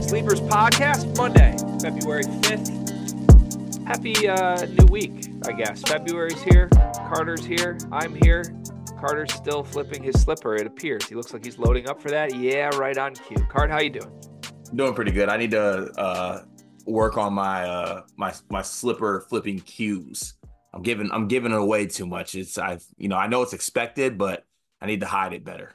Sleepers Podcast, Monday, February 5th. Happy uh, new week, I guess. February's here. Carter's here. I'm here. Carter's still flipping his slipper, it appears. He looks like he's loading up for that. Yeah, right on cue. Cart, how you doing? Doing pretty good. I need to uh, work on my uh, my my slipper flipping cues. I'm giving I'm giving it away too much. It's I you know I know it's expected, but I need to hide it better.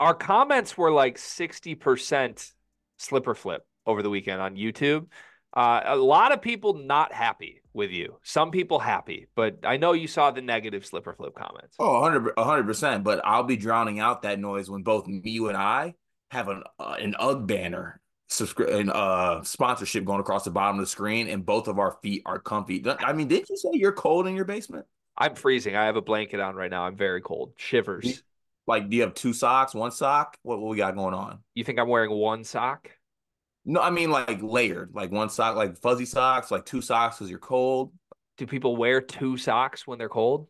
Our comments were like 60% slipper flip over the weekend on YouTube. Uh, a lot of people not happy with you. Some people happy, but I know you saw the negative slipper flip comments. Oh, 100 percent. But I'll be drowning out that noise when both you and I have an uh, an UGG banner subscription uh sponsorship going across the bottom of the screen, and both of our feet are comfy. I mean, did you say you're cold in your basement? I'm freezing. I have a blanket on right now. I'm very cold. Shivers. Like, do you have two socks, one sock? What, what we got going on? You think I'm wearing one sock? No, I mean like layered, like one sock, like fuzzy socks, like two socks because you're cold. Do people wear two socks when they're cold?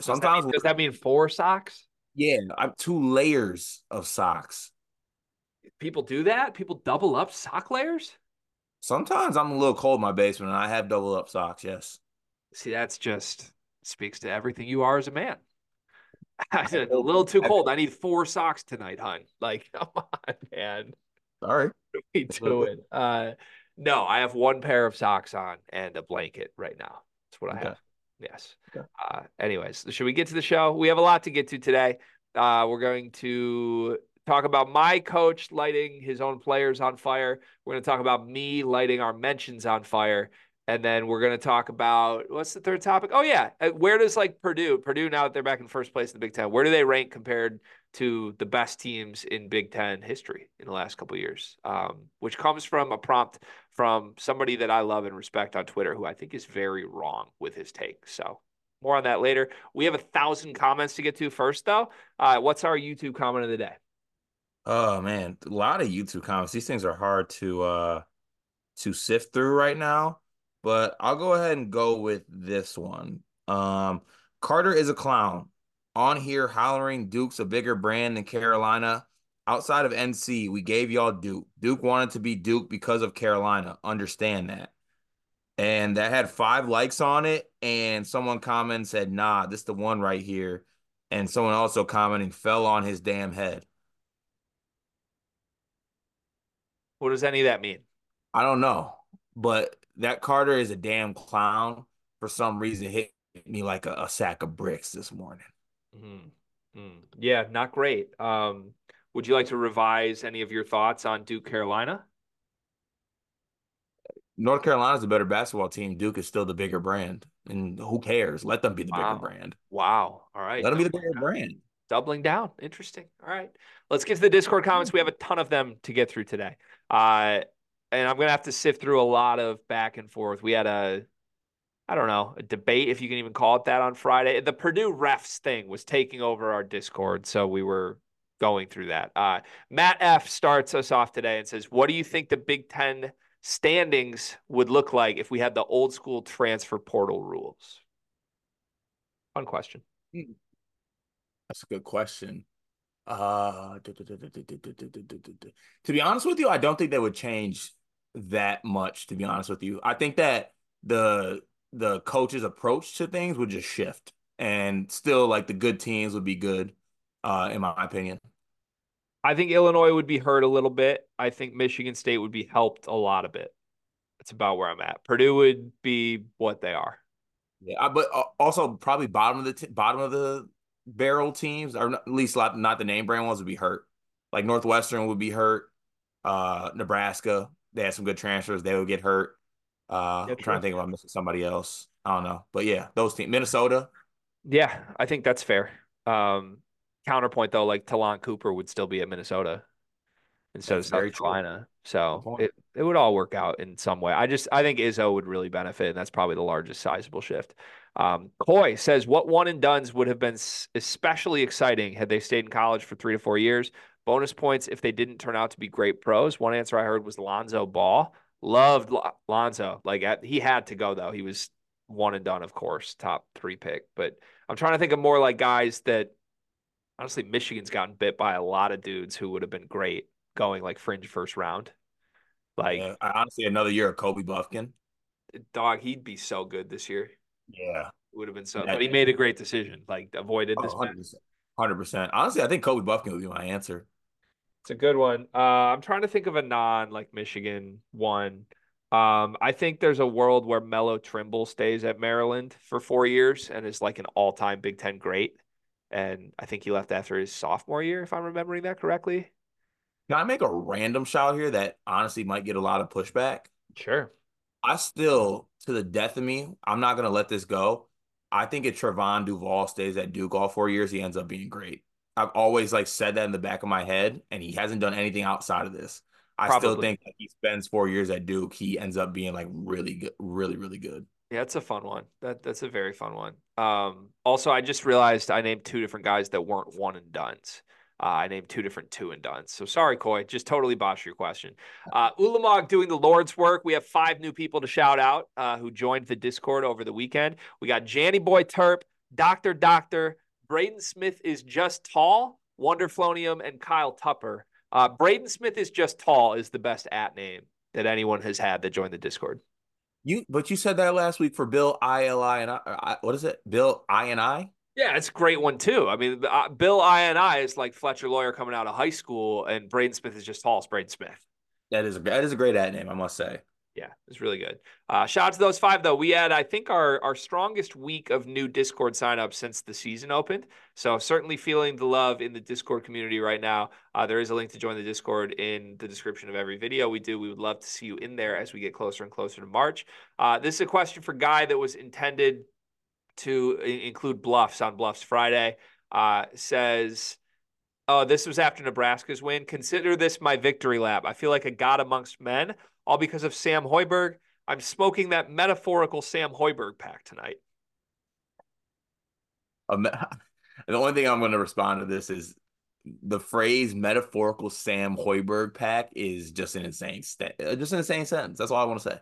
Sometimes does that mean, does that mean four socks? Yeah, I'm two layers of socks. People do that. People double up sock layers. Sometimes I'm a little cold in my basement, and I have double up socks. Yes. See, that's just speaks to everything you are as a man. a little too cold. I need four socks tonight, hon. Like, come on, man. Sorry. What are we doing? Uh, no, I have one pair of socks on and a blanket right now. That's what I have. Yes. Okay. Uh, anyways, should we get to the show? We have a lot to get to today. Uh, we're going to talk about my coach lighting his own players on fire. We're going to talk about me lighting our mentions on fire. And then we're going to talk about what's the third topic? Oh, yeah. Uh, where does like Purdue, Purdue, now that they're back in first place in the Big Ten, where do they rank compared to the best teams in Big Ten history in the last couple years? Um, which comes from a prompt from somebody that I love and respect on Twitter who I think is very wrong with his take. So more on that later. We have a thousand comments to get to first, though. Uh, what's our YouTube comment of the day? Oh man, a lot of YouTube comments. These things are hard to uh to sift through right now but I'll go ahead and go with this one. Um, Carter is a clown. On here, hollering Duke's a bigger brand than Carolina. Outside of NC, we gave y'all Duke. Duke wanted to be Duke because of Carolina. Understand that. And that had five likes on it. And someone commented said, nah, this the one right here. And someone also commenting fell on his damn head. What does any of that mean? I don't know. But that Carter is a damn clown for some reason hit me like a, a sack of bricks this morning. Mm-hmm. Mm. Yeah, not great. Um, would you like to revise any of your thoughts on Duke Carolina? North Carolina's a better basketball team. Duke is still the bigger brand. And who cares? Let them be the wow. bigger brand. Wow. All right. Let them be the bigger brand. Doubling down. Interesting. All right. Let's get to the Discord comments. We have a ton of them to get through today. Uh, and I'm gonna have to sift through a lot of back and forth. We had a, I don't know, a debate if you can even call it that on Friday. The Purdue refs thing was taking over our Discord, so we were going through that. Uh, Matt F starts us off today and says, "What do you think the Big Ten standings would look like if we had the old school transfer portal rules?" Fun question. That's a good question. Uh, to be honest with you, I don't think they would change that much, to be honest with you. I think that the the coach's approach to things would just shift and still like the good teams would be good, uh, in my opinion. I think Illinois would be hurt a little bit. I think Michigan State would be helped a lot of bit. That's about where I'm at. Purdue would be what they are. Yeah, but uh, also probably bottom of the t- bottom of the barrel teams, or at least not, not the name brand ones, would be hurt. Like Northwestern would be hurt. Uh, Nebraska, they had some good transfers. They would get hurt. Uh, I'm trying to think if I'm missing somebody else. I don't know, but yeah, those teams. Minnesota. Yeah, I think that's fair. Um, counterpoint though, like Ta'Lon Cooper would still be at Minnesota instead that's of South Carolina. True. So it, it would all work out in some way. I just I think Izzo would really benefit, and that's probably the largest sizable shift. Um, Coy says, "What one and duns would have been especially exciting had they stayed in college for three to four years? Bonus points if they didn't turn out to be great pros. One answer I heard was Lonzo Ball. Loved Lonzo. Like he had to go though. He was one and done, of course, top three pick. But I'm trying to think of more like guys that honestly, Michigan's gotten bit by a lot of dudes who would have been great going like fringe first round. Like yeah, honestly, another year of Kobe Bufkin. Dog, he'd be so good this year. Yeah, It would have been so. But he made a great decision. Like avoided this. Hundred percent. Honestly, I think Kobe Bufkin would be my answer. It's a good one. Uh, I'm trying to think of a non like Michigan one. Um, I think there's a world where Melo Trimble stays at Maryland for four years and is like an all time Big Ten great. And I think he left after his sophomore year, if I'm remembering that correctly. Can I make a random shout here that honestly might get a lot of pushback? Sure. I still, to the death of me, I'm not going to let this go. I think if Trevon Duval stays at Duke all four years, he ends up being great. I've always like said that in the back of my head, and he hasn't done anything outside of this. I Probably. still think that he spends four years at Duke, he ends up being like really good, really, really good. Yeah, it's a fun one. That that's a very fun one. Um, also, I just realized I named two different guys that weren't one and duns. Uh, I named two different two and duns. So sorry, Coy, just totally botched your question. Uh, Ulamog doing the Lord's work. We have five new people to shout out uh, who joined the Discord over the weekend. We got Janny Boy Terp, Doctor Doctor, Braden Smith is just tall, Wonderflonium, and Kyle Tupper. Uh, Braden Smith is just tall is the best at name that anyone has had that joined the Discord. You, but you said that last week for Bill I L I and I. What is it? Bill I and I. Yeah, it's a great one too. I mean, uh, Bill I and I is like Fletcher Loyer coming out of high school, and Braden Smith is just tall Braden Smith. That is a, that is a great ad name, I must say. Yeah, it's really good. Uh, shout out to those five though. We had, I think, our our strongest week of new Discord signups since the season opened. So certainly feeling the love in the Discord community right now. Uh, there is a link to join the Discord in the description of every video we do. We would love to see you in there as we get closer and closer to March. Uh, this is a question for Guy that was intended to include bluffs on Bluffs Friday. Uh, says. Oh, this was after Nebraska's win. Consider this my victory lap. I feel like a god amongst men all because of Sam Hoiberg. I'm smoking that metaphorical Sam Hoiberg pack tonight. Um, the only thing I'm going to respond to this is the phrase metaphorical Sam Hoiberg pack is just an insane, st- just an insane sentence. That's all I want to say.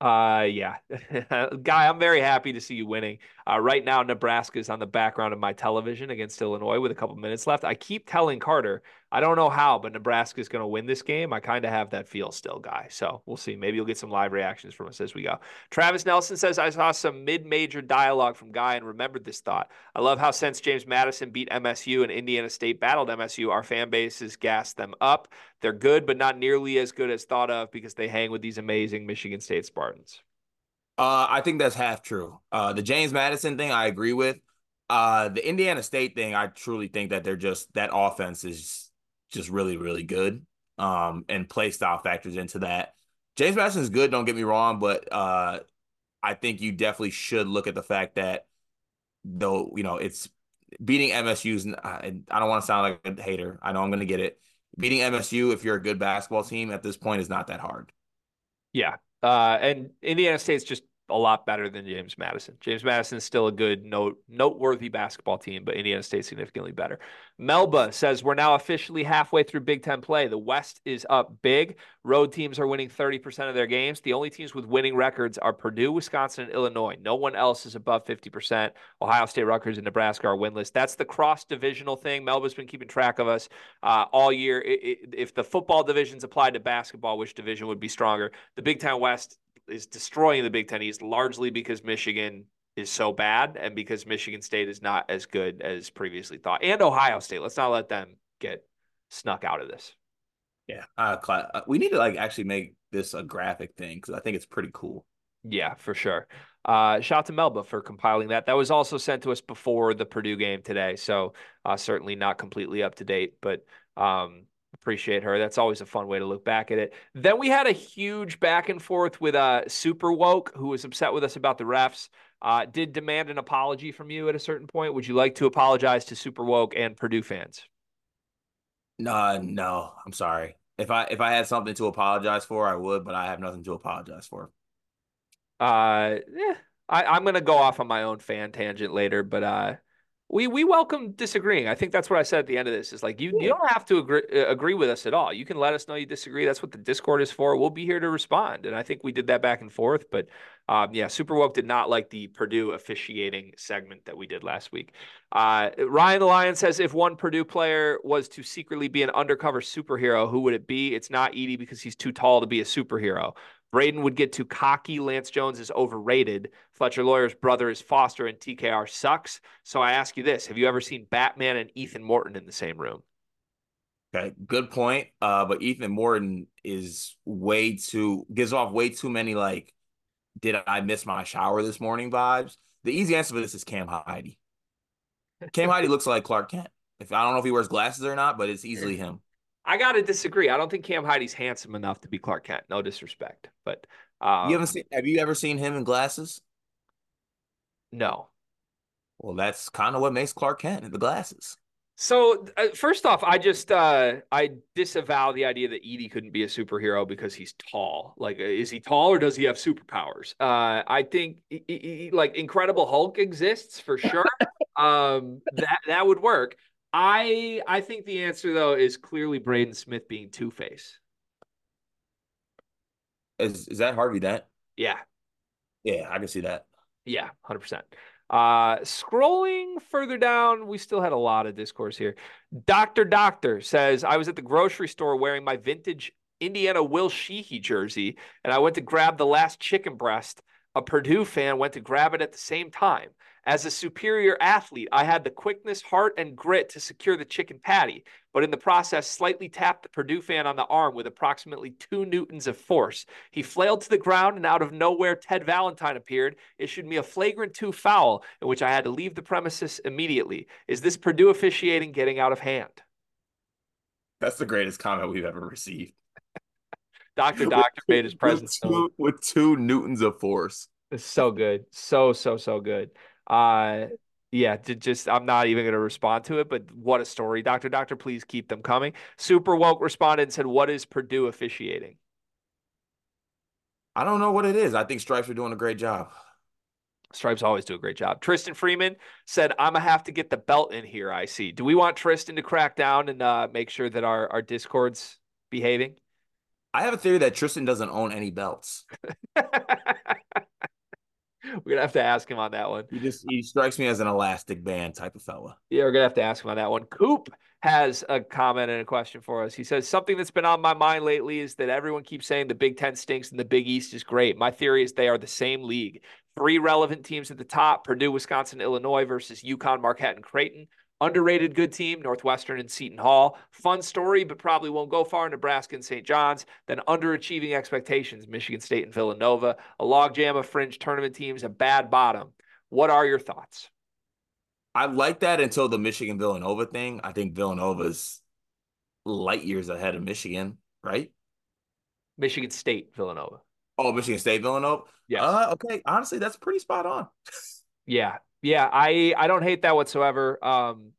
Uh, yeah, guy, I'm very happy to see you winning. Uh, right now, Nebraska is on the background of my television against Illinois with a couple minutes left. I keep telling Carter, I don't know how, but Nebraska is going to win this game. I kind of have that feel still, guy. So we'll see. Maybe you'll get some live reactions from us as we go. Travis Nelson says, I saw some mid major dialogue from Guy and remembered this thought. I love how since James Madison beat MSU and Indiana State battled MSU, our fan bases gassed them up. They're good, but not nearly as good as thought of because they hang with these amazing Michigan State Spartans. Uh, I think that's half true. Uh, the James Madison thing, I agree with. Uh, the Indiana State thing, I truly think that they're just that offense is just really, really good. Um, and play style factors into that. James Madison is good, don't get me wrong, but uh, I think you definitely should look at the fact that though you know it's beating MSU's. I don't want to sound like a hater. I know I'm going to get it beating MSU if you're a good basketball team at this point is not that hard. Yeah. Uh, and Indiana State's just a lot better than James Madison. James Madison is still a good note noteworthy basketball team, but Indiana State significantly better. Melba says we're now officially halfway through Big Ten play. The West is up big. Road teams are winning 30% of their games. The only teams with winning records are Purdue, Wisconsin, and Illinois. No one else is above 50%. Ohio State, Rutgers, and Nebraska are winless. That's the cross divisional thing. Melba's been keeping track of us uh, all year. It, it, if the football divisions applied to basketball, which division would be stronger? The Big Ten West is destroying the Big Ten East largely because Michigan is so bad and because Michigan State is not as good as previously thought, and Ohio State. Let's not let them get snuck out of this. Yeah, uh, we need to like actually make this a graphic thing because I think it's pretty cool. Yeah, for sure. Uh, shout out to Melba for compiling that. That was also sent to us before the Purdue game today, so uh, certainly not completely up to date, but um, appreciate her. That's always a fun way to look back at it. Then we had a huge back and forth with uh, Super Woke, who was upset with us about the refs. Uh, did demand an apology from you at a certain point. Would you like to apologize to Super Woke and Purdue fans? No, no, I'm sorry. If I if I had something to apologize for, I would, but I have nothing to apologize for. Uh, yeah, I, I'm gonna go off on my own fan tangent later, but uh, we we welcome disagreeing. I think that's what I said at the end of this. Is like you you don't have to agree uh, agree with us at all. You can let us know you disagree. That's what the Discord is for. We'll be here to respond. And I think we did that back and forth. But um, yeah, Super Woke did not like the Purdue officiating segment that we did last week. Uh, Ryan the Lion says if one Purdue player was to secretly be an undercover superhero, who would it be? It's not Edey because he's too tall to be a superhero. Braden would get too cocky. Lance Jones is overrated. Fletcher Loyer's brother is Foster, and TKR sucks. So I ask you this: Have you ever seen Batman and Ethan Morton in the same room? Okay, good point. Uh, but Ethan Morton is way too gives off way too many like, did I miss my shower this morning vibes. The easy answer for this is Cam Heide. Cam Heide looks like Clark Kent. If I don't know if he wears glasses or not, but it's easily him. I gotta disagree. I don't think Cam Heide's handsome enough to be Clark Kent. No disrespect, but um, you haven't seen. Have you ever seen him in glasses? No. Well, that's kind of what makes Clark Kent in the glasses. So uh, first off, I just uh, I disavow the idea that Edey couldn't be a superhero because he's tall. Like, uh, is he tall or does he have superpowers? Uh, I think he, he, like Incredible Hulk exists for sure. um, that that would work. I I think the answer though is clearly Braden Smith being Two Face. Is is that Harvey Dent? Yeah. Yeah, I can see that. Yeah, hundred percent. Uh, scrolling further down, we still had a lot of discourse here. Doctor Doctor says I was at the grocery store wearing my vintage Indiana Will Sheehy jersey, and I went to grab the last chicken breast. A Purdue fan went to grab it at the same time. As a superior athlete, I had the quickness, heart, and grit to secure the chicken patty, but in the process, slightly tapped the Purdue fan on the arm with approximately two newtons of force. He flailed to the ground, and out of nowhere, Ted Valentine appeared, issued me a flagrant two foul, in which I had to leave the premises immediately. Is this Purdue officiating getting out of hand? That's the greatest comment we've ever received. Doctor Doctor made his presence with two, with two newtons of force. It's so good, so so so good. Uh, yeah, just I'm not even going to respond to it, but what a story. Doctor, Doctor, please keep them coming. Super Woke responded and said, What is Purdue officiating? I don't know what it is. I think Stripes are doing a great job. Stripes always do a great job. Tristan Freeman said, I'm going to have to get the belt in here. I see. Do we want Tristan to crack down and uh, make sure that our, our Discord's behaving? I have a theory that Tristan doesn't own any belts. we're gonna have to ask him on that one. He just he strikes me as an elastic band type of fella. Yeah, we're gonna have to ask him on that one. Coop has a comment and a question for us. He says something that's been on my mind lately is that everyone keeps saying the Big Ten stinks and the Big East is great. My theory is they are the same league. Three relevant teams at the top: Purdue, Wisconsin, Illinois versus UConn, Marquette, and Creighton. Underrated good team, Northwestern and Seton Hall. Fun story, but probably won't go far. Nebraska and St. John's. Then underachieving expectations, Michigan State and Villanova. A logjam of fringe tournament teams, a bad bottom. What are your thoughts? I like that until the Michigan Villanova thing. I think Villanova's light years ahead of Michigan, right? Michigan State Villanova. Oh, Michigan State Villanova. Yeah. Uh, okay. Honestly, that's pretty spot on. yeah, yeah, I I don't hate that whatsoever. Um,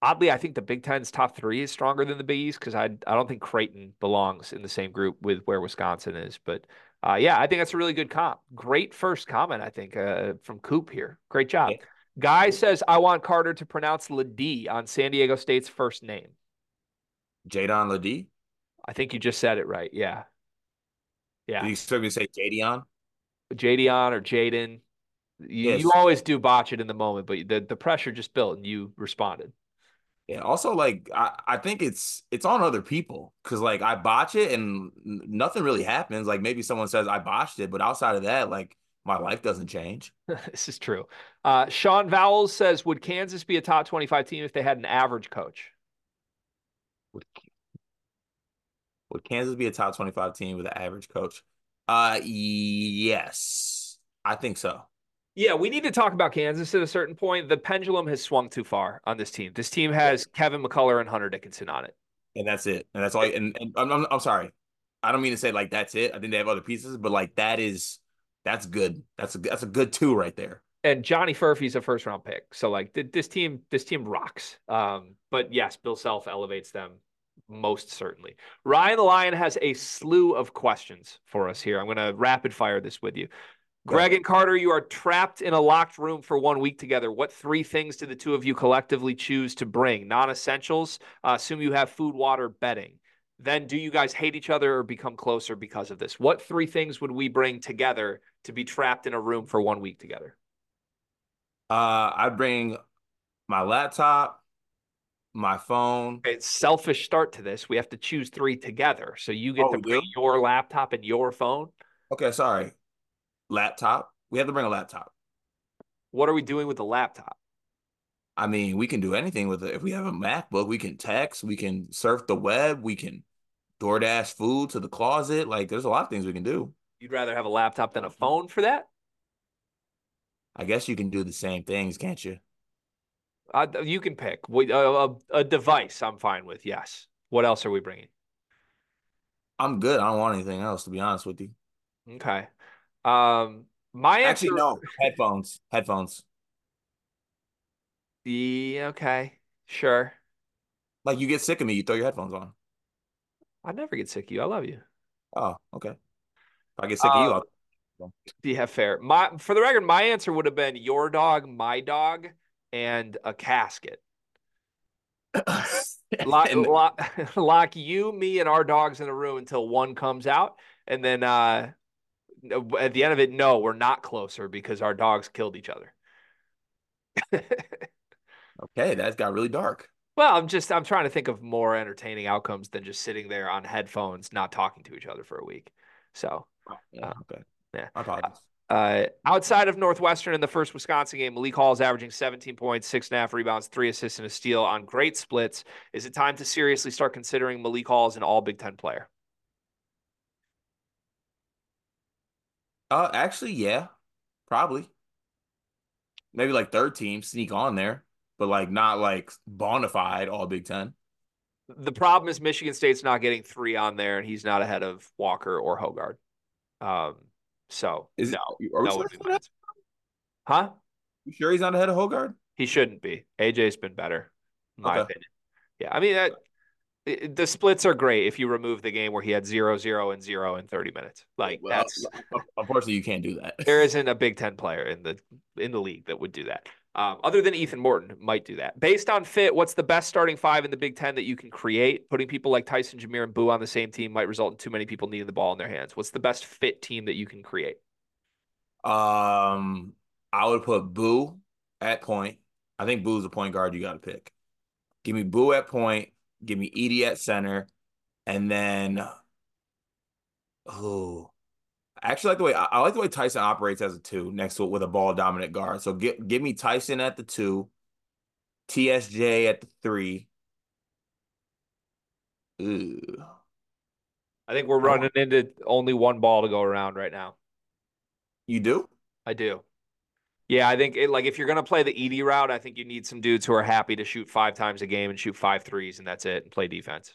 oddly, I think the Big Ten's top three is stronger than the Big East because I I don't think Creighton belongs in the same group with where Wisconsin is. But uh, yeah, I think that's a really good comp. Great first comment, I think, uh, from Coop here. Great job. Yeah. Guy says I want Carter to pronounce LeDee on San Diego State's first name. Jaedon LeDee. I think you just said it right. Yeah. Yeah. Did you expect me to say Jadion? Jadion or Jaden. You, yes. you always do botch it in the moment, but the, the pressure just built and you responded. Yeah. Also, like I, I think it's it's on other people because like I botch it and nothing really happens. Like maybe someone says I botched it, but outside of that, like my life doesn't change. this is true. Uh, Sean Vowles says, "Would Kansas be a top twenty-five team if they had an average coach?" Would, would Kansas be a top twenty-five team with an average coach? Uh, yes, I think so. Yeah, we need to talk about Kansas at a certain point. The pendulum has swung too far on this team. This team has Kevin McCullar and Hunter Dickinson on it. And that's it. And that's all. And, and I'm, I'm, I'm sorry. I don't mean to say like that's it. I think they have other pieces, but like that is that's good. That's a that's a good two right there. And Johnny Furphy's a first round pick. So like this team, this team rocks. Um, but yes, Bill Self elevates them most certainly. Ryan the Lion has a slew of questions for us here. I'm going to rapid fire this with you. Greg and Carter, you are trapped in a locked room for one week together. What three things do the two of you collectively choose to bring? Non essentials. Uh, assume you have food, water, bedding. Then, do you guys hate each other or become closer because of this? What three things would we bring together to be trapped in a room for one week together? Uh, I'd bring my laptop, my phone. It's selfish start to this. We have to choose three together. So you get Oh, to bring your laptop and your phone. Okay, sorry. Laptop. We have to bring a laptop. What are we doing with the laptop? I mean, we can do anything with it. If we have a MacBook, we can text, we can surf the web, we can DoorDash food to the closet. Like, there's a lot of things we can do. You'd rather have a laptop than a phone for that? I guess you can do the same things, can't you? Uh, you can pick. Uh, a, a device, I'm fine with. Yes. What else are we bringing? I'm good. I don't want anything else, to be honest with you. Okay. Um, my answer. Actually, no. Headphones. Headphones. Yeah, okay. Sure. Like, you get sick of me, you throw your headphones on. I never get sick of you. I love you. Oh, okay. If I get sick of you, Uh, I'll Yeah, fair. My for the record, my answer would have been your dog, my dog, and a casket. Lock, And- lock, lock you, me, and our dogs in a room until one comes out, and then uh, at the end of it, no, we're not closer because our dogs killed each other. okay, that's got really dark. Well, I'm just I'm trying to think of more entertaining outcomes than just sitting there on headphones, not talking to each other for a week. So, Yeah, Uh, okay. yeah. I apologize. uh, outside of Northwestern in the first Wisconsin game, Malik Hall is averaging 17 points, six and a half rebounds, three assists, and a steal on great splits. Is it time to seriously start considering Malik Hall as an All Big Ten player? Uh, actually, yeah, probably. Maybe like third team sneak on there, but like not like bona fide all Big Ten. The problem is Michigan State's not getting three on there, and he's not ahead of Walker or Hoggard. Um, so Is no, it? Are we sure would be that's my not- answer. Huh? You sure he's not ahead of Hoggard? He shouldn't be. AJ's been better, in my Okay. opinion. Yeah, I mean that the splits are great if you remove the game where he had zero, zero, and zero in 30 minutes. Like Well, that's unfortunately, you can't do that. there isn't a Big Ten player in the in the league that would do that. Um, other than Ethan Morton, might do that. Based on fit, what's the best starting five in the Big Ten that you can create? Putting people like Tyson, Jameer, and Boo on the same team might result in too many people needing the ball in their hands. What's the best fit team that you can create? Um, I would put Boo at point. I think Boo's a point guard you got to pick. Give me Boo at point. Give me Edey at center, and then oh, I actually like the way I, I like the way Tyson operates as a two next to it with a ball dominant guard. So give give me Tyson at the two, TSJ at the three. Ooh. I think we're running into only one ball to go around right now. You do? I do. Yeah, I think it, like if you're gonna play the Edey route, I think you need some dudes who are happy to shoot five times a game and shoot five threes, and that's it, and play defense.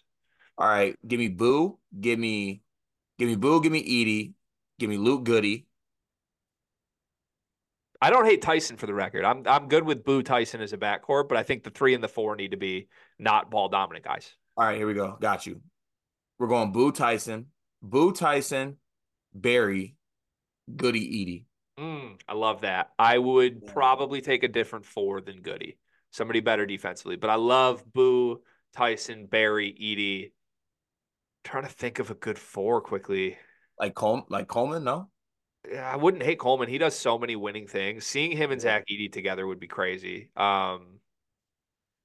All right, give me Boo, give me, give me Boo, give me Edey, give me Luke Goody. I don't hate Tyson for the record. I'm I'm good with Boo Tyson as a backcourt, but I think the three and the four need to be not ball dominant guys. All right, here we go. Got you. We're going Boo Tyson, Boo Tyson, Barry, Goody Edey. Mm, I love that. I would Yeah. probably take a different four than Goody, somebody better defensively. But I love Boo Tyson, Barry, Edey. trying to think of a good four quickly. Like Col- like Coleman, no? Yeah, I wouldn't hate Coleman. He does so many winning things. Seeing him and. Zach Edey together would be crazy. Um,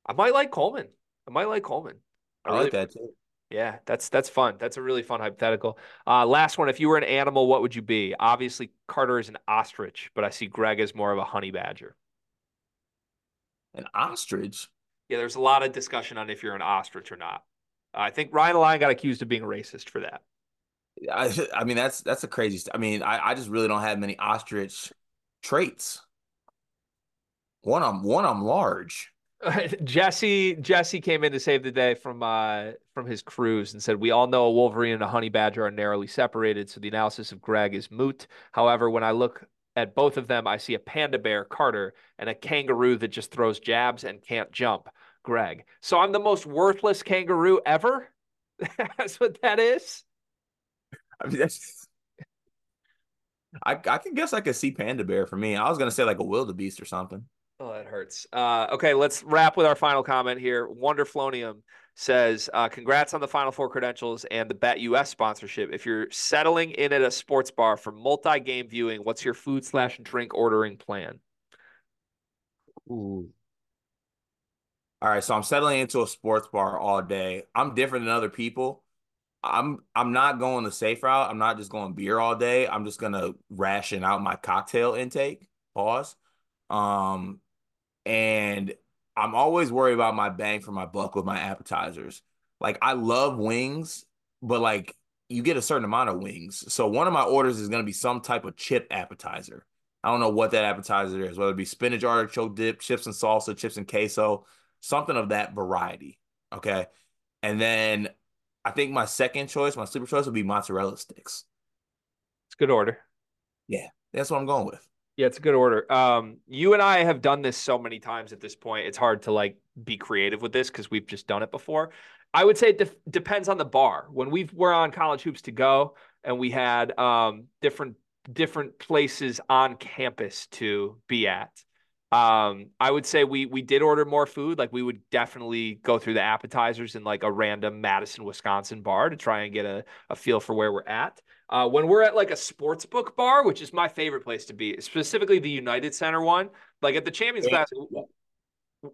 I might like Coleman. I might like Coleman. I really- like that too. Yeah, that's that's fun. That's a really fun hypothetical. Uh, last one. If you were an animal, what would you be? Obviously, Carter is an ostrich, but I see Greg as more of a honey badger. An ostrich. Yeah, there's a lot of discussion on if you're an ostrich or not. I think Ryan Lyon got accused of being racist for that. I, I mean, that's that's a crazy. St- I mean, I, I just really don't have many ostrich traits. One, I'm one, I'm large. Jesse Jesse came in to save the day from uh from his cruise and said we all know a wolverine and a honey badger are narrowly separated, so the analysis of Greg is moot. However, when I look at both of them, I see a panda bear, Carter, and a kangaroo that just throws jabs and can't jump, Greg. So I'm the most worthless kangaroo ever. That's what that is. I mean, that's I I can guess I could see panda bear for me. I was gonna say like a wildebeest or something. Oh, that hurts. Uh, okay, let's wrap with our final comment here. Wonderflonium says, uh, "Congrats on the Final Four credentials and the BetUS sponsorship. If you're settling in at a sports bar for multi-game viewing, what's your food slash drink ordering plan?" Ooh. All right, so I'm settling into a sports bar all day. I'm different than other people. I'm I'm not going the safe route. I'm not just going beer all day. I'm just gonna ration out my cocktail intake. Pause. Um, and I'm always worried about my bang for my buck with my appetizers. Like I love wings, but like you get a certain amount of wings. So one of my orders is gonna be some type of chip appetizer. I don't know what that appetizer is, whether it be spinach artichoke dip, chips and salsa, chips and queso something of that variety. Okay. And then I think my second choice, my sleeper choice would be mozzarella sticks. It's good order. Yeah, that's what I'm going with. Yeah, it's a good order. Um, you and I have done this so many times at this point. It's hard to like be creative with this because we've just done it before. I would say it de- depends on the bar. When we were on College Hoops to Go and we had um, different different places on campus to be at, um, I would say we we did order more food. Like we would definitely go through the appetizers in like a random Madison, Wisconsin bar to try and get a, a feel for where we're at. Uh, when we're at like a sports book bar, which is my favorite place to be, specifically the United Center one, like at the Champions yeah. Class.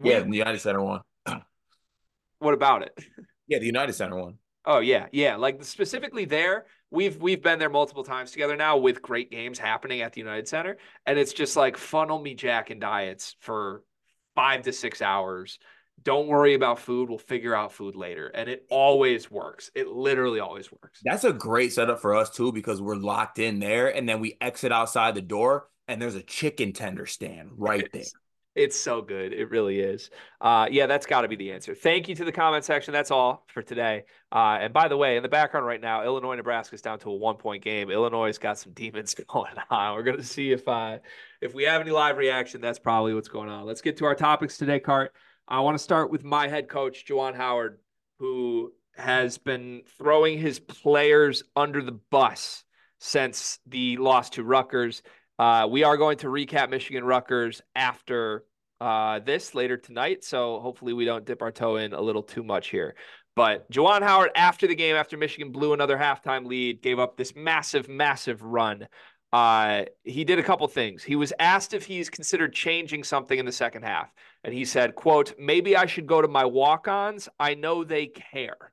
Yeah, the United Center one. what about it? Yeah, the United Center one. Oh yeah, yeah. Like specifically there, we've we've been there multiple times together now with great games happening at the United Center, and it's just like funnel me Jack and diets for five to six hours. Don't worry about food. We'll figure out food later. And it always works. It literally always works. That's a great setup for us too, because we're locked in there and then we exit outside the door and there's a chicken tender stand right there. It's so good. It really is. Uh, yeah, that's got to be the answer. Thank you to the comment section. That's all for today. Uh, and by the way, in the background right now, Illinois Nebraska is down to a one point game. Illinois has got some demons going on. We're gonna see if uh, if we have any live reaction. That's probably what's going on. Let's get to our topics today, Cart. I want to start with my head coach, Juwan Howard, who has been throwing his players under the bus since the loss to Rutgers. Uh, we are going to recap Michigan Rutgers after uh, this later tonight. So hopefully we don't dip our toe in a little too much here. But Juwan Howard, after the game, after Michigan blew another halftime lead, gave up this massive, massive run. Uh, he did a couple things. He was asked if he's considered changing something in the second half, and he said, "quote Maybe I should go to my walk-ons. I know they care."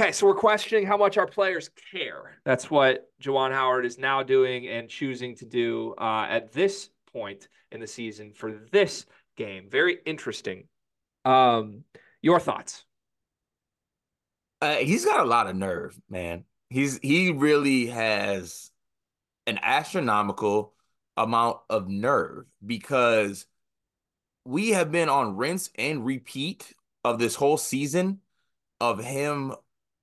Okay, so we're questioning how much our players care. That's what Juwan Howard is now doing and choosing to do uh, at this point in the season for this game. Very interesting. Um, your thoughts? Uh, he's got a lot of nerve, man. He's he really has an astronomical amount of nerve because we have been on rinse and repeat of this whole season of him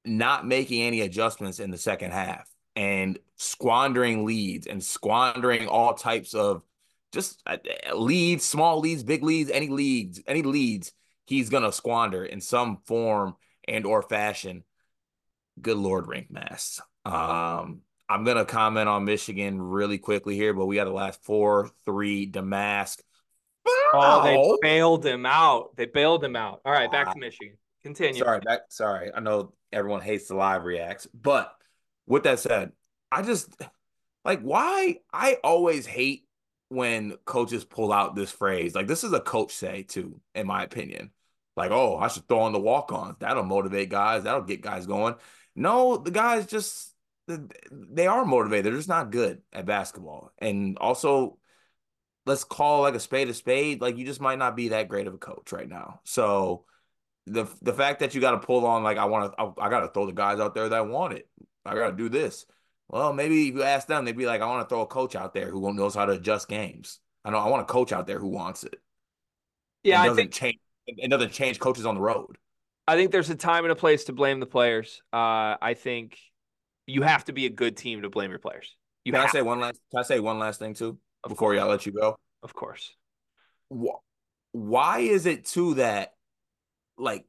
not making any adjustments in the second half and squandering leads and squandering all types of just uh, leads, small leads, big leads, any leads, any leads he's gonna squander in some form and or fashion. Good Lord, Rienk Mast. Um, I'm gonna comment on Michigan really quickly here, but we got the last four, three, Domask. Oh, they bailed him out. They bailed him out. All right, back to Michigan. Continue. Sorry, back. Sorry, I know everyone hates the live reacts. But with that said, I just like why I always hate when coaches pull out this phrase. Like this is a coach say too, in my opinion. Like, oh, I should throw on the walk-ons. That'll motivate guys. That'll get guys going. No, the guys just they are motivated. They're just not good at basketball. And also, let's call like a spade a spade. Like you just might not be that great of a coach right now. So the the fact that you got to pull on like I want to I, I got to throw the guys out there that want it. I got to do this. Well, maybe if you ask them, they'd be like, I want to throw a coach out there who knows how to adjust games. I know I want a coach out there who wants it. Yeah, it doesn't think, change. It doesn't change coaches on the road. I think there's a time and a place to blame the players. Uh, I think you have to be a good team to blame your players. You can I say one last? Can I say one last thing too before y'all let you go? Of course. Why is it too that like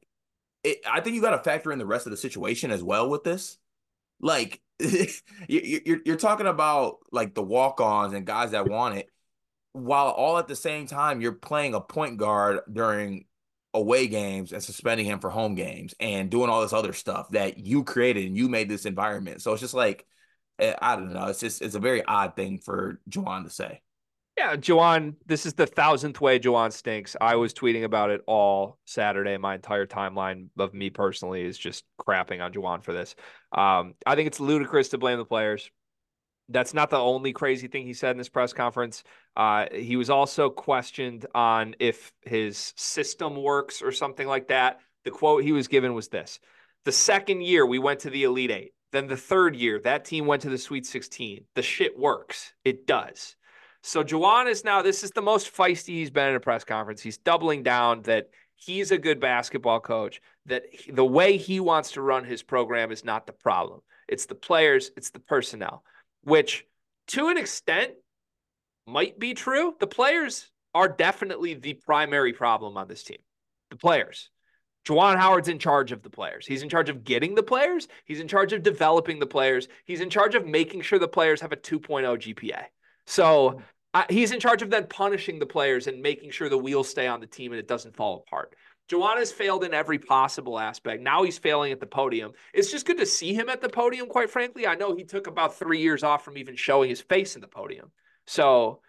it, I think you got to factor in the rest of the situation as well with this. Like you're you're talking about like the walk-ons and guys that want it, while all at the same time you're playing a point guard during away games and suspending him for home games and doing all this other stuff that you created and you made this environment. So it's just like eh, I don't know. It's just it's a very odd thing for Juwan to say. Yeah, Juwan, this is the thousandth way Juwan stinks. I was tweeting about it all Saturday. My entire timeline of me personally is just crapping on Juwan for this. Um, I think it's ludicrous to blame the players. That's not the only crazy thing he said in this press conference. Uh, he was also questioned on if his system works or something like that. The quote he was given was this The second year we went to the Elite Eight. Then the third year, that team went to the Sweet 16. The shit works. It does. So Juwan is now, this is the most feisty he's been in a press conference. He's doubling down that he's a good basketball coach, that the way he wants to run his program is not the problem. It's the players, it's the personnel, which to an extent might be true. The players are definitely the primary problem on this team. The players. Juwan Howard's in charge of the players. He's in charge of getting the players. He's in charge of developing the players. He's in charge of making sure the players have a 2.0 GPA. So he's in charge of then punishing the players and making sure the wheels stay on the team and it doesn't fall apart. has failed in every possible aspect. Now he's failing at the podium. It's just good to see him at the podium, quite frankly. I know he took about three years off from even showing his face in the podium. So,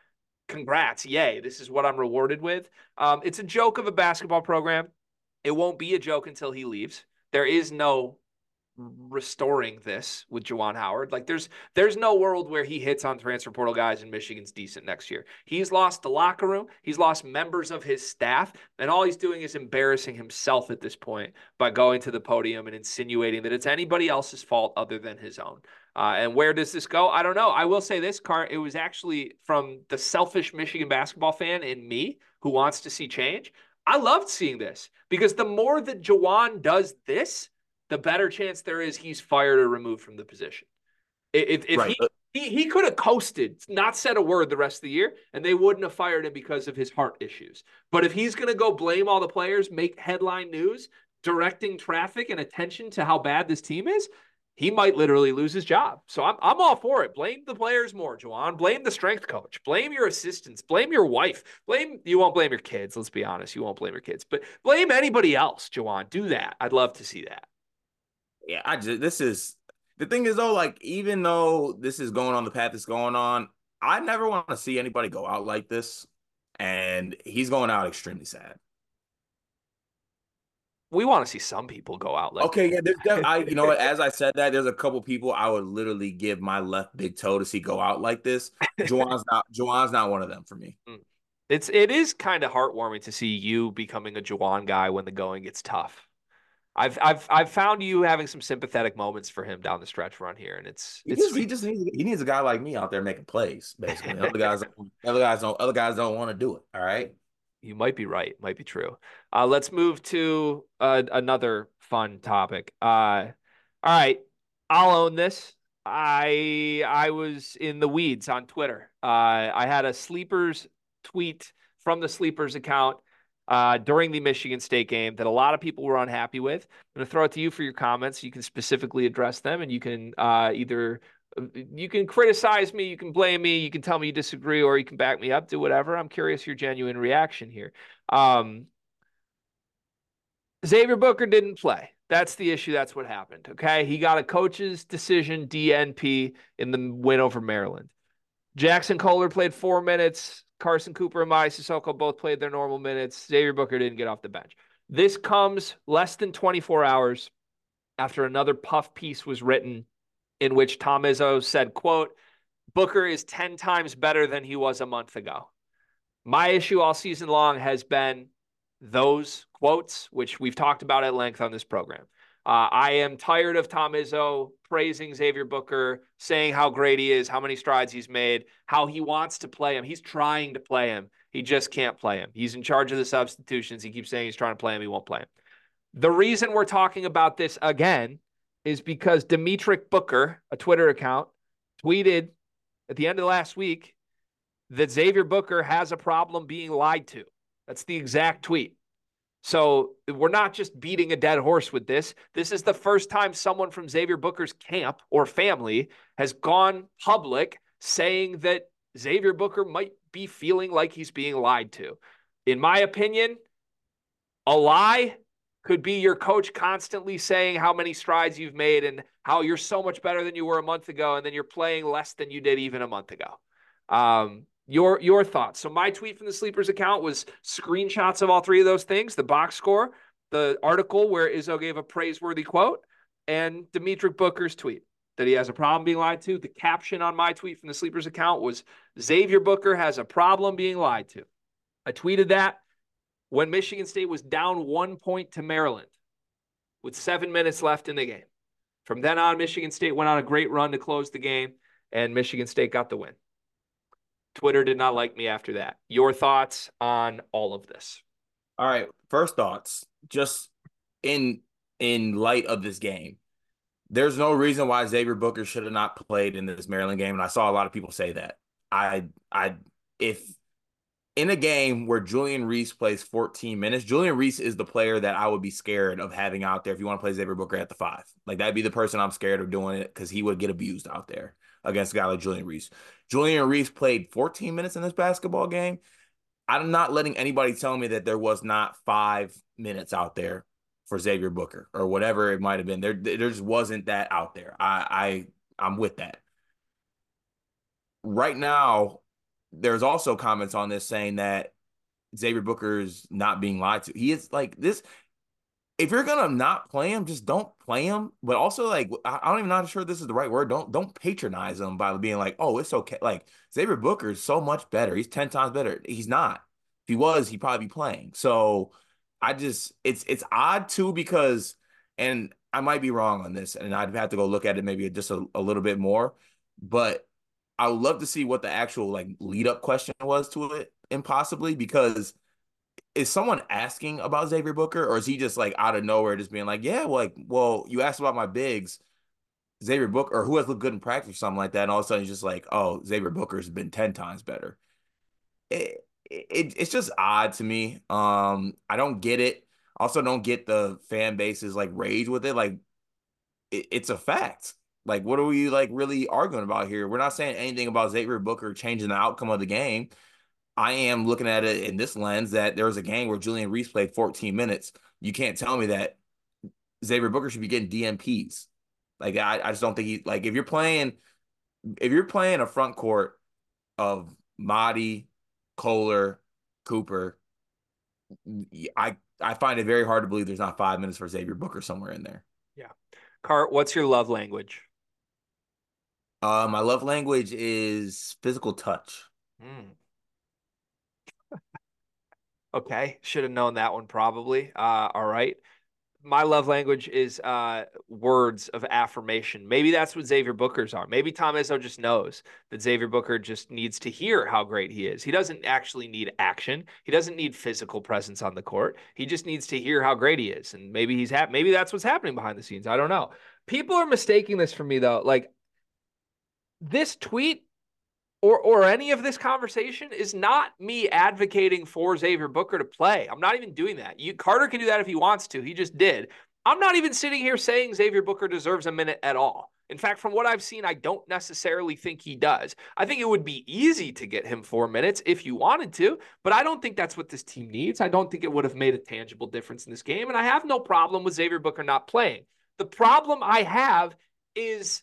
congrats. Yay. This is what I'm rewarded with. Um, it's a joke of a basketball program. It won't be a joke until he leaves. There is no restoring this with Juwan Howard. Like there's there's no world where he hits on transfer portal guys and Michigan's decent next year. He's lost the locker room, he's lost members of his staff, and all he's doing is embarrassing himself at this point by going to the podium and insinuating that it's anybody else's fault other than his own. Uh, and where does this go? I don't know. I will say this, Car. It was actually from the selfish Michigan basketball fan in me who wants to see change. I loved seeing this because the more that Juwan does this, the better chance there is he's fired or removed from the position. If, if right. he, uh, he, he could have coasted, not said a word the rest of the year, and they wouldn't have fired him because of his heart issues. But if he's going to go blame all the players, make headline news, directing traffic and attention to how bad this team is, he might literally lose his job. So I'm, I'm all for it. Blame the players more, Juwan. Blame the strength coach. Blame your assistants. Blame your wife. Blame you won't blame your kids. Let's be honest. You won't blame your kids, but blame anybody else, Juwan. Do that. I'd love to see that yeah, I just this is the thing is though, like even though this is going on the path it's going on, I never want to see anybody go out like this, and he's going out extremely sad. We want to see some people go out like. Okay, yeah, there's def- I you know as I said that there's a couple people I would literally give my left big toe to see go out like this. Juwan's not Juwan's not one of them for me. Mm. It's it is kind of heartwarming to see you becoming a Juwan guy when the going gets tough. I've I've I've found you having some sympathetic moments for him down the stretch run here, and it's it's he just, he, just needs he needs a guy like me out there making plays. Basically, other guys other guys don't other guys don't want to do it. All right, you might be right, might be true. Uh, let's move to uh, another fun topic. Uh, all right, I'll own this. I I was in the weeds on Twitter. Uh, I had a sleepers tweet from the sleepers account uh, during the Michigan State game that a lot of people were unhappy with. I'm going to throw it to you for your comments. You can specifically address them, and you can uh, either uh, you can criticize me, you can blame me, you can tell me you disagree, or you can back me up. Do whatever. I'm curious your genuine reaction here. Um, Xavier Booker didn't play. That's the issue. That's what happened. Okay. He got a coach's decision DNP in the win over Maryland. Jaxon Kohler played four minutes. Carson Cooper and Mady Sissoko both played their normal minutes. Xavier Booker didn't get off the bench. This comes less than 24 hours after another puff piece was written in which Tom Izzo said, quote, Booker is 10 times better than he was a month ago. My issue all season long has been those quotes, which we've talked about at length on this program. Uh, I am tired of Tom Izzo praising Xavier Booker, saying how great he is, how many strides he's made, how he wants to play him. He's trying to play him. He just can't play him. He's in charge of the substitutions. He keeps saying he's trying to play him. He won't play him. The reason we're talking about this again is because Demetric Booker, a Twitter account, tweeted at the end of last week that Xavier Booker has a problem being lied to. That's the exact tweet. So we're not just beating a dead horse with this. This is the first time someone from Xavier Booker's camp or family has gone public saying that Xavier Booker might be feeling like he's being lied to. In my opinion, a lie could be your coach constantly saying how many strides you've made and how you're so much better than you were a month ago, and then you're playing less than you did even a month ago. Um, your your thoughts. So my tweet from the sleepers account was screenshots of all three of those things: the box score, the article where Izzo gave a praiseworthy quote, and Dimitri Booker's tweet that he has a problem being lied to. The caption on my tweet from the sleepers account was Xavier Booker has a problem being lied to. I tweeted that when Michigan State was down one point to Maryland with seven minutes left in the game. From then on, Michigan State went on a great run to close the game, and Michigan State got the win. Twitter did not like me after that. Your thoughts on all of this? All right, first thoughts. Just in in light of this game, there's no reason why Xavier Booker should have not played in this Maryland game, and I saw a lot of people say that. I I if in a game where Julian Reese plays 14 minutes, Julian Reese is the player that I would be scared of having out there if you want to play Xavier Booker at the five. Like that'd be the person I'm scared of doing it because he would get abused out there against a guy like Julian Reese. Julian Reese played 14 minutes in this basketball game. I'm not letting anybody tell me that there was not five minutes out there for Xavier Booker or whatever it might have been. There, there just wasn't that out there. I, I, I'm with that. Right now, there's also comments on this saying that Xavier Booker is not being lied to. He is like this if you're gonna not play him, just don't play him. But also, like, I, don't even not sure this is the right word. Don't don't patronize him by being like, oh, it's okay. Like Xavier Booker is so much better. He's ten times better. He's not. If he was, he'd probably be playing. So I just it's it's odd too because, and I might be wrong on this, and I'd have to go look at it maybe just a, a little bit more. But I would love to see what the actual like lead up question was to it, impossibly because is someone asking about Xavier Booker, or is he just like out of nowhere, just being like, "Yeah, well, like, well, you asked about my bigs, Xavier Booker, or who has looked good in practice, or something like that," and all of a sudden he's just like, "Oh, Xavier Booker's been ten times better." It, it it's just odd to me. Um, I don't get it. Also, don't get the fan base's like rage with it. Like, it, it's a fact. Like, what are we like really arguing about here? We're not saying anything about Xavier Booker changing the outcome of the game. I am looking at it in this lens that there was a game where Julian Reese played 14 minutes. You can't tell me that Xavier Booker should be getting DNPs. Like I, I just don't think he like if you're playing if you're playing a front court of Mady, Kohler, Cooper, I I find it very hard to believe there's not five minutes for Xavier Booker somewhere in there. Yeah. Cart, what's your love language? Uh, my love language is physical touch. Mm. Okay, should have known that one probably. Uh, all right. My love language is uh, words of affirmation. Maybe that's what Xavier Booker's are. Maybe Tom Izzo just knows that Xavier Booker just needs to hear how great he is. He doesn't actually need action. He doesn't need physical presence on the court. He just needs to hear how great he is. And maybe he's happy. Maybe that's what's happening behind the scenes. I don't know. People are mistaking this for me though. Like this tweet or or any of this conversation is not me advocating for Xavier Booker to play. I'm not even doing that. You, Carter can do that if he wants to. He just did. I'm not even sitting here saying Xavier Booker deserves a minute at all. In fact, from what I've seen, I don't necessarily think he does. I think it would be easy to get him four minutes if you wanted to, but I don't think that's what this team needs. I don't think it would have made a tangible difference in this game. And I have no problem with Xavier Booker not playing. The problem I have is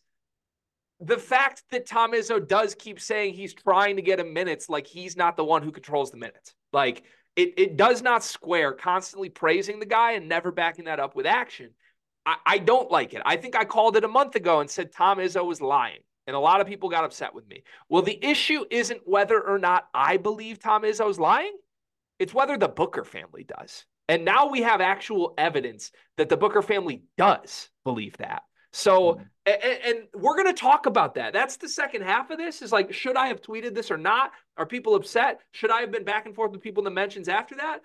the fact that Tom Izzo does keep saying he's trying to get him minutes, like he's not the one who controls the minutes. Like it, it does not square constantly praising the guy and never backing that up with action. I, I don't like it. I think I called it a month ago and said Tom Izzo was lying. And a lot of people got upset with me. Well, the issue isn't whether or not I believe Tom Izzo's lying. It's whether the Booker family does. And now we have actual evidence that the Booker family does believe that. So, mm-hmm. and, and, we're going to talk about that. That's the second half of this is like, should I have tweeted this or not? Are people upset? Should I have been back and forth with people in the mentions after that?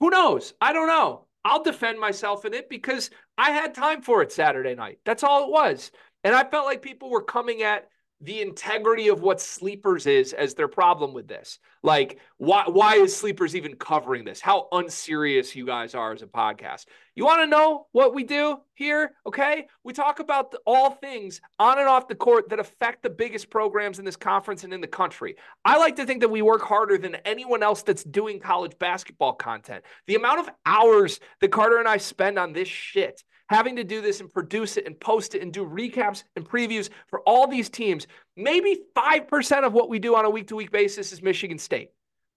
Who knows? I don't know. I'll defend myself in it because I had time for it Saturday night. That's all it was. And I felt like people were coming at the integrity of what sleepers is as their problem with this. Like, why why is sleepers even covering this? How unserious you guys are as a podcast. You want to know what we do here? Okay, we talk about the, all things on and off the court that affect the biggest programs in this conference and in the country. I like to think that we work harder than anyone else that's doing college basketball content. The amount of hours that Carter and I spend on this shit having to do this and produce it and post it and do recaps and previews for all these teams, maybe 5% of what we do on a week to week basis is Michigan State.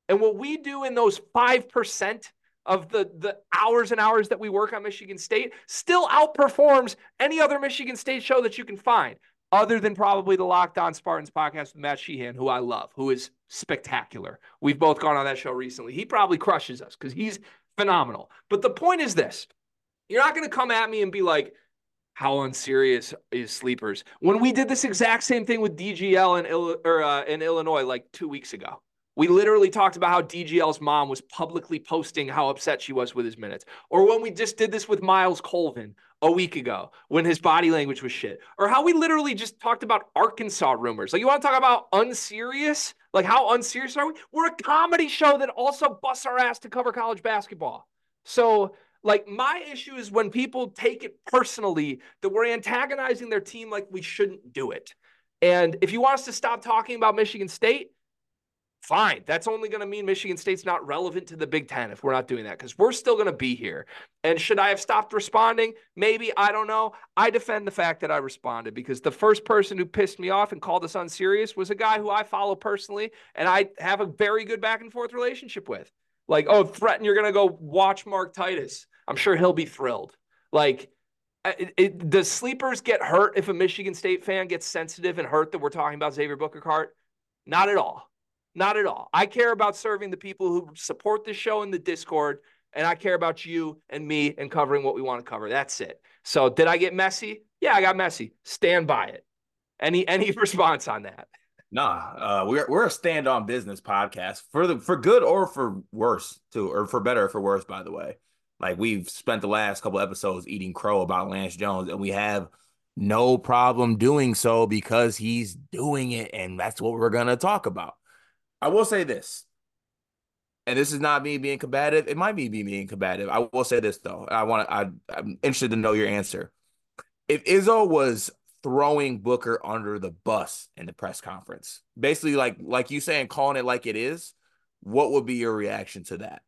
And what we do in those 5% of the, the hours and hours that we work on Michigan State still outperforms any other Michigan State show that you can find, other than probably the Locked On Spartans podcast with Matt Sheehan, who I love, who is spectacular. We've both gone on that show recently. He probably crushes us because he's phenomenal. But the point is this you're not going to come at me and be like, how unserious is sleepers? When we did this exact same thing with DGL in, or, uh, in Illinois like two weeks ago, we literally talked about how DGL's mom was publicly posting how upset she was with his minutes. Or when we just did this with Myles Colvin a week ago when his body language was shit. Or how we literally just talked about Arkansas rumors. Like, you want to talk about unserious? Like, how unserious are we? We're a comedy show that also busts our ass to cover college basketball. So like my issue is when people take it personally that we're antagonizing their team like we shouldn't do it. And if you want us to stop talking about Michigan State, fine. That's only going to mean Michigan State's not relevant to the Big Ten if we're not doing that because we're still going to be here. And should I have stopped responding? Maybe. I don't know. I defend the fact that I responded because the first person who pissed me off and called us unserious was a guy who I follow personally and I have a very good back and forth relationship with. Like, oh, threaten you're going to go watch Mark Titus. I'm sure he'll be thrilled. Like, it, it, does sleepers get hurt if a Michigan State fan gets sensitive and hurt that we're talking about Xavier Booker Cart? Not at all. Not at all. I care about serving the people who support the show in the Discord, and I care about you and me and covering what we want to cover. That's it. So, did I get messy? Yeah, I got messy. Stand by it. Any any response on that? Nah, uh, we're we're a stand on business podcast for the for good or for worse too, or for better or for worse. By the way, like we've spent the last couple episodes eating crow about Lance Jones, and we have no problem doing so because he's doing it, and that's what we're gonna talk about. I will say this, and this is not me being combative. It might be me being combative. I will say this though. I want to. I'm interested to know your answer. If Izzo was throwing Booker under the bus in the press conference, basically like like you saying, calling it like it is, what would be your reaction to that?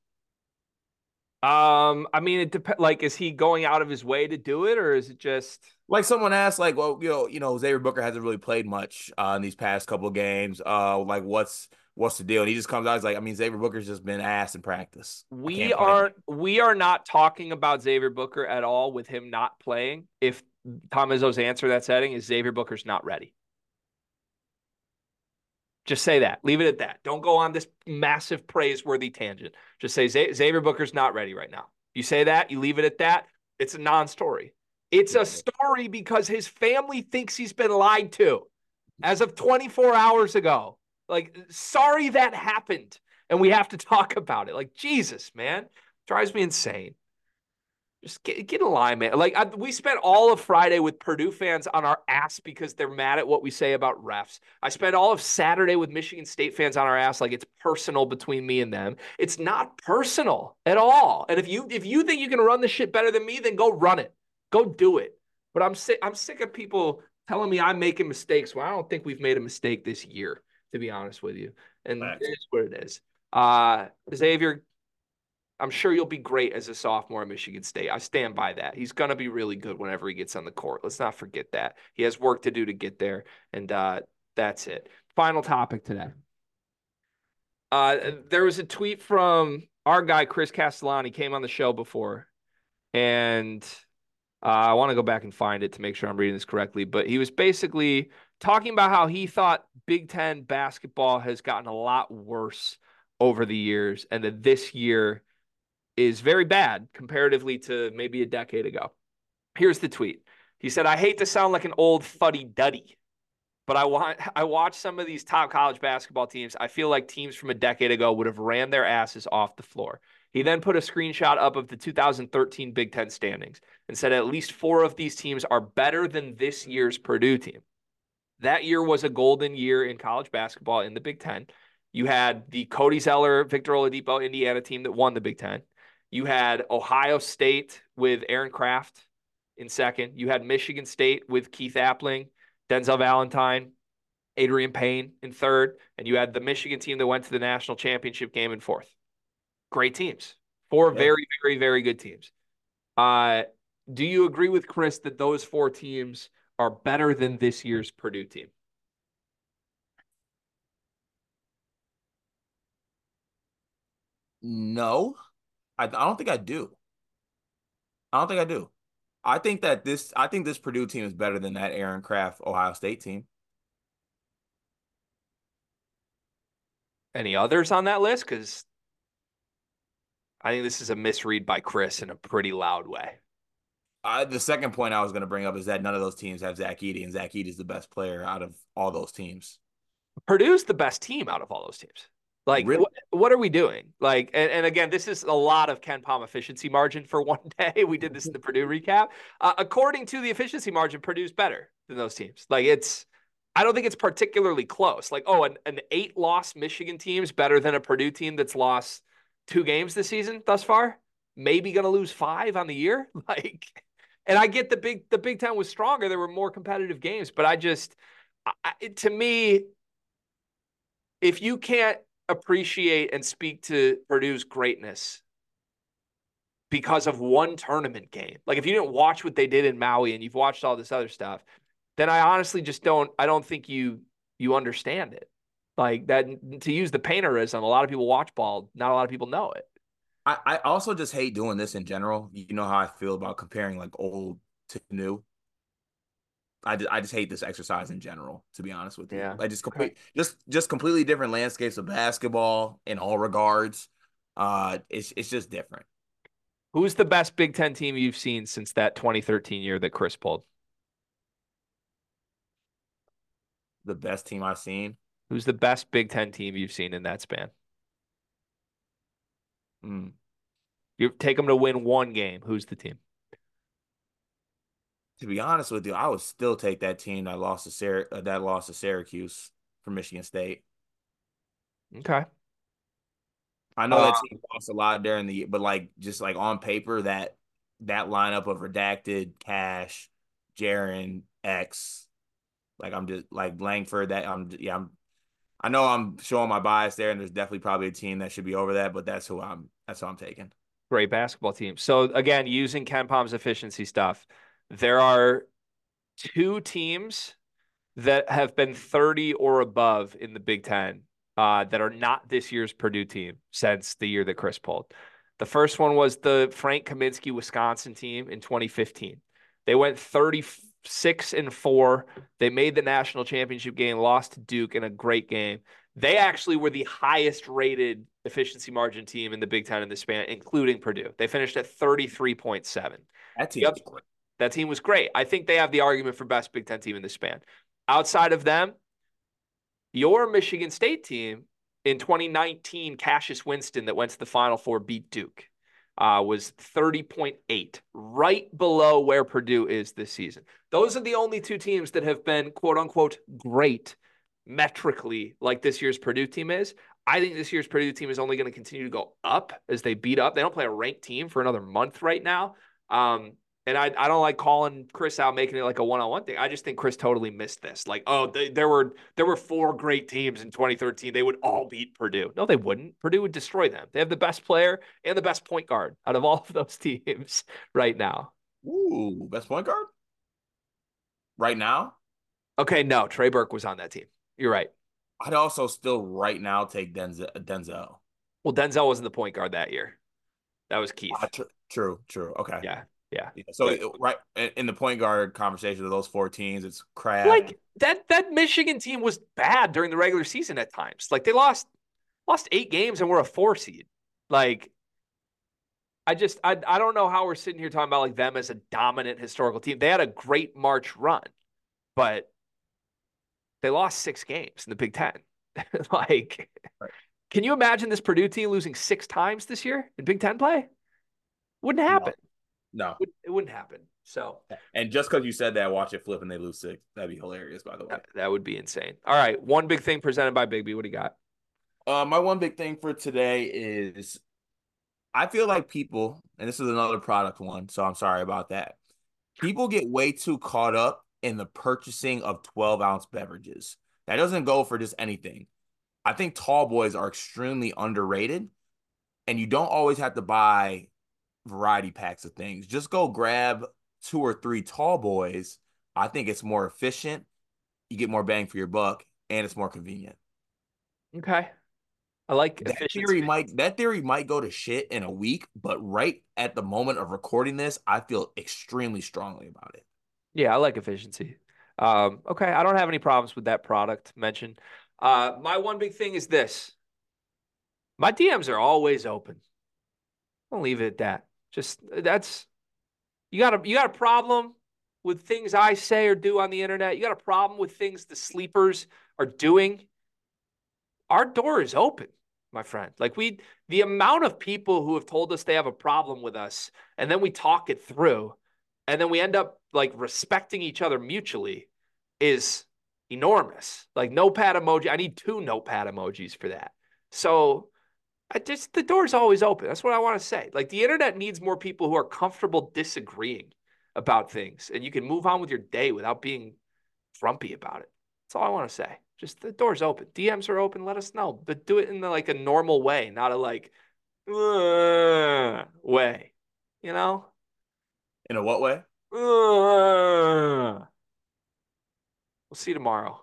Um, I mean, it depends. Like, is he going out of his way to do it, or is it just like someone asked, like, well, you know, you know, Xavier Booker hasn't really played much uh, in these past couple of games. Uh, like, what's what's the deal? And he just comes out, he's like, I mean, Xavier Booker's just been ass in practice. We aren't we are not talking about Xavier Booker at all with him not playing. If Tom Izzo's answer that setting is Xavier Booker's not ready. Just say that. Leave it at that. Don't go on this massive praiseworthy tangent. Just say Xavier Booker's not ready right now. You say that, you leave it at that. It's a non story. It's a story because his family thinks he's been lied to as of 24 hours ago. Like, sorry that happened. And we have to talk about it. Like, Jesus, man. Drives me insane. Just get, get in line, man. Like I, we spent all of Friday with Purdue fans on our ass because they're mad at what we say about refs. I spent all of Saturday with Michigan State fans on our ass like it's personal between me and them. It's not personal at all. And if you if you think you can run the shit better than me, then go run it. Go do it. But I'm sick. I'm sick of people telling me I'm making mistakes. Well, I don't think we've made a mistake this year, to be honest with you. And it is what it is. Uh, Xavier, I'm sure you'll be great as a sophomore at Michigan State. I stand by that. He's going to be really good whenever he gets on the court. Let's not forget that. He has work to do to get there. And uh, that's it. Final topic today. Uh, there was a tweet from our guy, Chris Castellani, came on the show before. And uh, I want to go back and find it to make sure I'm reading this correctly. But he was basically talking about how he thought Big Ten basketball has gotten a lot worse over the years and that this year is very bad comparatively to maybe a decade ago. Here's the tweet. He said, I hate to sound like an old fuddy duddy, but I want I watch some of these top college basketball teams. I feel like teams from a decade ago would have ran their asses off the floor. He then put a screenshot up of the 2013 Big Ten standings and said at least four of these teams are better than this year's Purdue team. That year was a golden year in college basketball in the Big Ten. You had the Cody Zeller, Victor Oladipo, Indiana team that won the Big Ten. You had Ohio State with Aaron Craft in second. You had Michigan State with Keith Appling, Denzel Valentine, Adreian Payne in third. And you had the Michigan team that went to the national championship game in fourth. Great teams. Four yeah. very, very, very good teams. Uh, do you agree with Chris that those four teams are better than this year's Purdue team? No, I, I don't think I do. I don't think I do. I think that this I think this Purdue team is better than that Aaron Craft Ohio State team. Any others on that list? Because I think this is a misread by Chris in a pretty loud way. Uh, the second point I was going to bring up is that none of those teams have Zach Edey, and Zach Edey is the best player out of all those teams. Purdue's the best team out of all those teams. Like, really? what, what are we doing? Like, and, and again, this is a lot of KenPom efficiency margin for one day. We did this in the Purdue recap. Uh, according to the efficiency margin, Purdue's better than those teams. Like, it's, I don't think it's particularly close. Like, oh, an, an eight loss Michigan team is better than a Purdue team that's lost two games this season thus far. Maybe going to lose five on the year. Like, and I get the big, the Big Ten was stronger. There were more competitive games, but I just, I, to me, if you can't appreciate and speak to Purdue's greatness because of one tournament game. Like if you didn't watch what they did in Maui and you've watched all this other stuff, then I honestly just don't I don't think you you understand it. Like that to use the painterism, a lot of people watch ball, not a lot of people know it. I, I also just hate doing this in general. You know how I feel about comparing like old to new. I just, I just hate this exercise in general, to be honest with you. Yeah. I just complete okay. just just completely different landscapes of basketball in all regards. Uh it's it's just different. Who's the best Big Ten team you've seen since that 2013 year that Chris pulled? The best team I've seen. Who's the best Big Ten team you've seen in that span? Hmm. You take them to win one game. Who's the team? To be honest with you, I would still take that team that lost to Syr- uh, that lost to Syracuse from Michigan State. Okay. I know uh, that team lost a lot during the year, but like just like on paper that that lineup of redacted Cash, Jaren, X, like I'm just like Langford. That I'm yeah I'm. I know I'm showing my bias there, and there's definitely probably a team that should be over that, but that's who I'm. That's who I'm taking. Great basketball team. So again, using KenPom's efficiency stuff, there are two teams that have been 30 or above in the Big Ten uh, that are not this year's Purdue team since the year that Chris pulled. The first one was the Frank Kaminsky Wisconsin team in 2015. They went 36 and 4. They made the national championship game, lost to Duke in a great game. They actually were the highest rated efficiency margin team in the Big Ten in the span, including Purdue. They finished at 33.7. That team's great. That team was great. I think they have the argument for best Big Ten team in the span. Outside of them, your Michigan State team in 2019, Cassius Winston, that went to the Final Four, beat Duke, uh, was 30.8, right below where Purdue is this season. Those are the only two teams that have been quote unquote great metrically, like this year's Purdue team is. I think this year's Purdue team is only going to continue to go up as they beat up. They don't play a ranked team for another month right now. Um, and I, I don't like calling Chris out making it like a one-on-one thing. I just think Chris totally missed this. Like, oh, they, there were there were four great teams in 2013. They would all beat Purdue. No, they wouldn't. Purdue would destroy them. They have the best player and the best point guard out of all of those teams right now. Ooh, best point guard right now. Okay, no, Trey Burke was on that team. You're right. I'd also still right now take Denzel. Denzel. Well, Denzel wasn't the point guard that year. That was Keith. Uh, tr- true, true. Okay. Yeah. Yeah. yeah. So right in the point guard conversation of those four teams, it's crap. Like that that Michigan team was bad during the regular season at times. Like they lost lost eight games and were a four seed. Like I just I I don't know how we're sitting here talking about like them as a dominant historical team. They had a great March run, but they lost six games in the Big Ten. like, right. can you imagine this Purdue team losing six times this year in Big Ten play? Wouldn't happen. No, it wouldn't happen. So, and just because you said that, watch it flip and they lose six. That'd be hilarious, by the way. That, that would be insane. All right, one big thing presented by Bigby. What do you got? Uh, my one big thing for today is I feel like people, and this is another product one, so I'm sorry about that. People get way too caught up in the purchasing of 12 ounce beverages. That doesn't go for just anything. I think tall boys are extremely underrated, and you don't always have to buy variety packs of things. Just go grab two or three tall boys. I think it's more efficient. You get more bang for your buck, and it's more convenient. Okay. I like that efficiency. theory might that theory might go to shit in a week, but right at the moment of recording this, I feel extremely strongly about it. Yeah, I like efficiency. Um, okay, I don't have any problems with that product mentioned. Uh, my one big thing is this: my DMs are always open. I'll leave it at that. Just that's you got a you got a problem with things I say or do on the internet. You got a problem with things the sleepers are doing. Our door is open, my friend. Like we the amount of people who have told us they have a problem with us and then we talk it through and then we end up like respecting each other mutually is enormous. Like notepad emoji, I need two notepad emojis for that. So I just the door's always open. That's what I want to say. Like the internet needs more people who are comfortable disagreeing about things, and you can move on with your day without being grumpy about it. That's all I want to say. Just the door's open. DMs are open. Let us know, but do it in the, like a normal way, not a like uh, way. You know? In a what way? Uh, we'll see you tomorrow.